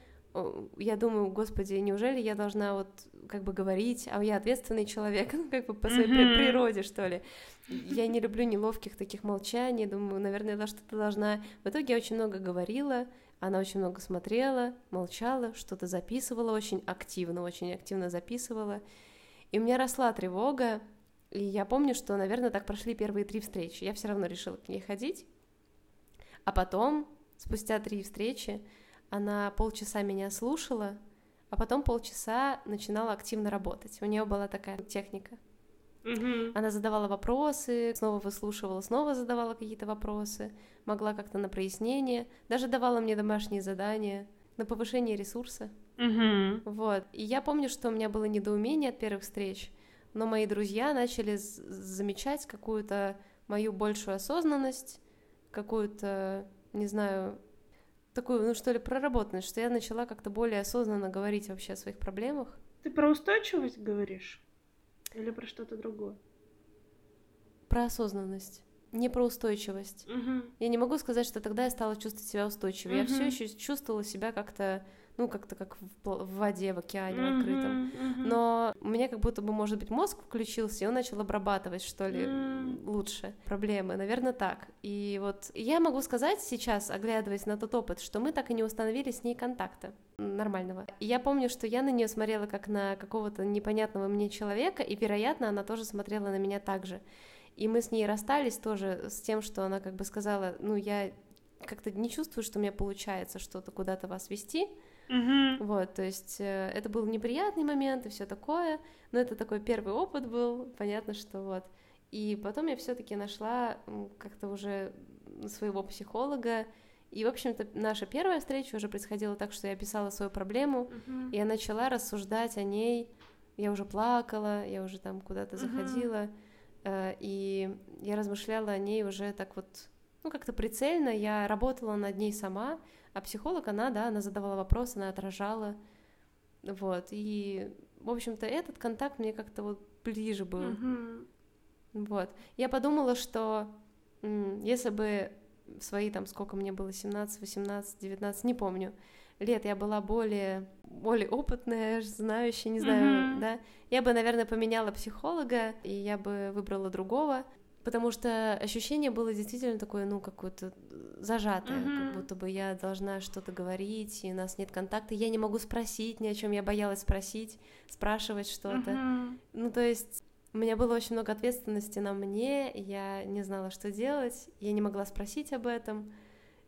я думаю, господи, неужели я должна вот как бы говорить, а я ответственный человек, ну, как бы по своей mm-hmm. природе, что ли. Я не люблю неловких таких молчаний, думаю, наверное, я что-то должна... В итоге я очень много говорила, она очень много смотрела, молчала, что-то записывала очень активно, очень активно записывала. И у меня росла тревога, и я помню, что, наверное, так прошли первые три встречи. Я все равно решила к ней ходить. А потом, спустя три встречи, она полчаса меня слушала, а потом полчаса начинала активно работать. У нее была такая техника. Она задавала вопросы, снова выслушивала, снова задавала какие-то вопросы, могла как-то на прояснение, даже давала мне домашние задания на повышение ресурса. Вот. И я помню, что у меня было недоумение от первых встреч, но мои друзья начали замечать какую-то мою большую осознанность, какую-то, не знаю, такую, ну что ли, проработанность, что я начала как-то более осознанно говорить вообще о своих проблемах. Ты про устойчивость говоришь? Или про что-то другое? Про осознанность. Не про устойчивость. Угу. Я не могу сказать, что тогда я стала чувствовать себя устойчивой. Угу. Я все еще чувствовала себя как-то ну, как-то как в, в воде, в океане mm-hmm, в открытом. Mm-hmm. Но у меня как будто бы, может быть, мозг включился, и он начал обрабатывать, что ли, mm. лучше проблемы. Наверное, так. И вот я могу сказать сейчас, оглядываясь на тот опыт, что мы так и не установили с ней контакта нормального. И я помню, что я на нее смотрела как на какого-то непонятного мне человека, и, вероятно, она тоже смотрела на меня так же. И мы с ней расстались тоже с тем, что она как бы сказала, ну, я как-то не чувствую, что у меня получается что-то куда-то вас вести, Угу. Вот, то есть э, это был неприятный момент и все такое, но это такой первый опыт был, понятно, что вот. И потом я все-таки нашла как-то уже своего психолога, и, в общем-то, наша первая встреча уже происходила так, что я писала свою проблему, uh-huh. и я начала рассуждать о ней. Я уже плакала, я уже там куда-то заходила, uh-huh. и я размышляла о ней уже так вот, ну, как-то прицельно. Я работала над ней сама, а психолог, она, да, она задавала вопросы, она отражала. Вот. И, в общем-то, этот контакт мне как-то вот ближе был. Mm-hmm. Вот. Я подумала, что если бы в свои там, сколько мне было, 17, 18, 19, не помню, лет я была более, более опытная, знающая, не знаю, mm-hmm. да, я бы, наверное, поменяла психолога, и я бы выбрала другого, потому что ощущение было действительно такое, ну, какое-то зажатое, mm-hmm. как будто бы я должна что-то говорить, и у нас нет контакта, я не могу спросить ни о чем, я боялась спросить, спрашивать что-то. Mm-hmm. Ну, то есть у меня было очень много ответственности на мне, я не знала, что делать, я не могла спросить об этом.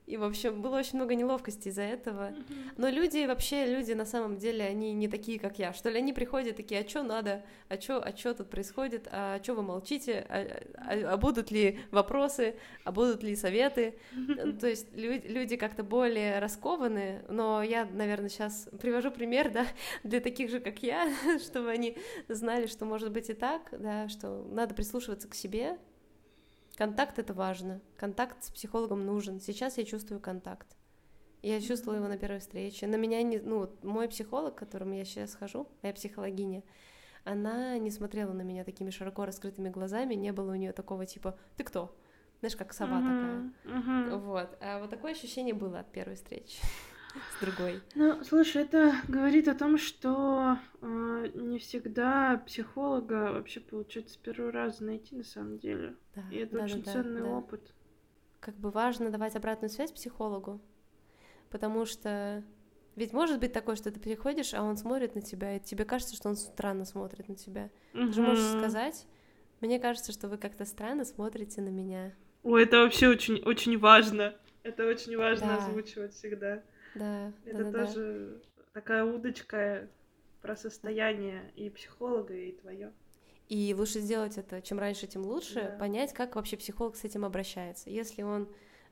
И, в общем, было очень много неловкости из-за этого. Mm-hmm. Но люди, вообще, люди на самом деле, они не такие, как я. Что ли, они приходят такие, а что надо, а что а чё тут происходит, а что вы молчите, а, а, а будут ли вопросы, а будут ли советы. Mm-hmm. То есть люди, люди как-то более раскованы, но я, наверное, сейчас привожу пример, да, для таких же, как я, чтобы они знали, что может быть и так, да, что надо прислушиваться к себе, Контакт — это важно. Контакт с психологом нужен. Сейчас я чувствую контакт. Я чувствовала его на первой встрече. На меня не... Ну, мой психолог, к которому я сейчас хожу, моя психологиня, она не смотрела на меня такими широко раскрытыми глазами, не было у нее такого типа «ты кто?», знаешь, как сова uh-huh, такая. Uh-huh. Вот. А вот такое ощущение было от первой встречи с другой. Ну, слушай, это говорит о том, что э, не всегда психолога вообще получается с первого раза найти на самом деле. Да, И это да, очень да, ценный да. опыт. Как бы важно давать обратную связь психологу, потому что ведь может быть такое, что ты приходишь, а он смотрит на тебя, и тебе кажется, что он странно смотрит на тебя. Ты же можешь сказать, мне кажется, что вы как-то странно смотрите на меня. Ой, это вообще очень, очень важно. Это очень важно Да. озвучивать всегда. Да, Это да, да, тоже такая удочка про состояние и психолога, и твое. И лучше сделать это, чем раньше, тем лучше, Да. понять, как вообще психолог с этим обращается. Если он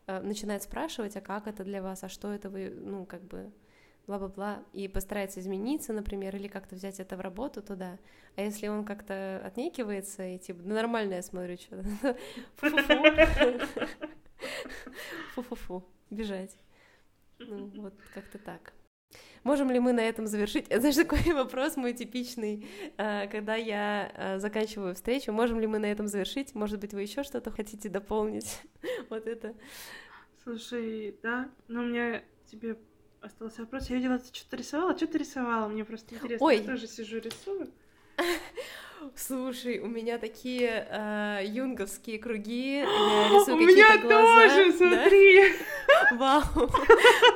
э, начинает спрашивать, а как это для вас, а что это вы, ну, как бы, бла-бла-бла, и постарается измениться, например, или как-то взять это в работу, то да. А если он как-то отнекивается и типа, нормально я смотрю, что фу-фу-фу, фу-фу-фу, бежать. Ну, вот как-то так. Можем ли мы на этом завершить? Это знаешь, такой вопрос мой типичный, э, когда я э, заканчиваю встречу. Можем ли мы на этом завершить? Может быть, вы еще что-то хотите дополнить? Вот это. Слушай, да, но у меня тебе остался вопрос. Я видела, ты что-то рисовала. Что ты рисовала? Мне просто интересно. Ой. Я тоже сижу рисую. Слушай, у меня такие э, юнговские круги, я рисую У меня глаза. тоже, Да? смотри. Вау,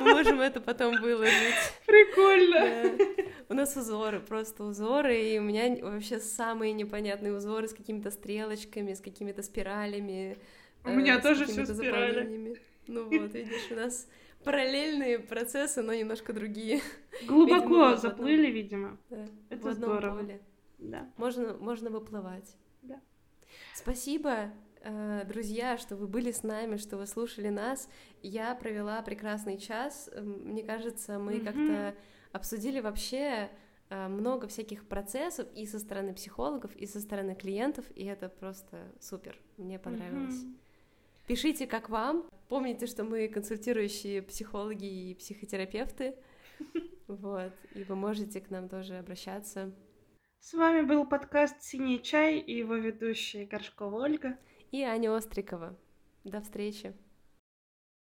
можем это потом выложить. Прикольно. Да. У нас узоры, просто узоры, и у меня вообще самые непонятные узоры с какими-то стрелочками, с какими-то спиралями. У э, меня с тоже всё спирали. Ну вот, видишь, у нас параллельные процессы, но немножко другие. Видимо, Глубоко в одном. заплыли, видимо. Да, Это в одном здорово. поле. Да. Можно, можно выплывать. Да. Спасибо, э, друзья, что вы были с нами, что вы слушали нас. Я провела прекрасный час. Мне кажется, мы Мгм. как-то обсудили вообще э, много всяких процессов и со стороны психологов, и со стороны клиентов, и это просто супер. Мне понравилось. Мгм. Пишите, как вам. Помните, что мы консультирующие психологи и психотерапевты. Вот, и вы можете к нам тоже обращаться. С вами был подкаст «Синий чай» и его ведущая Горшкова Ольга. И Аня Острикова. До встречи.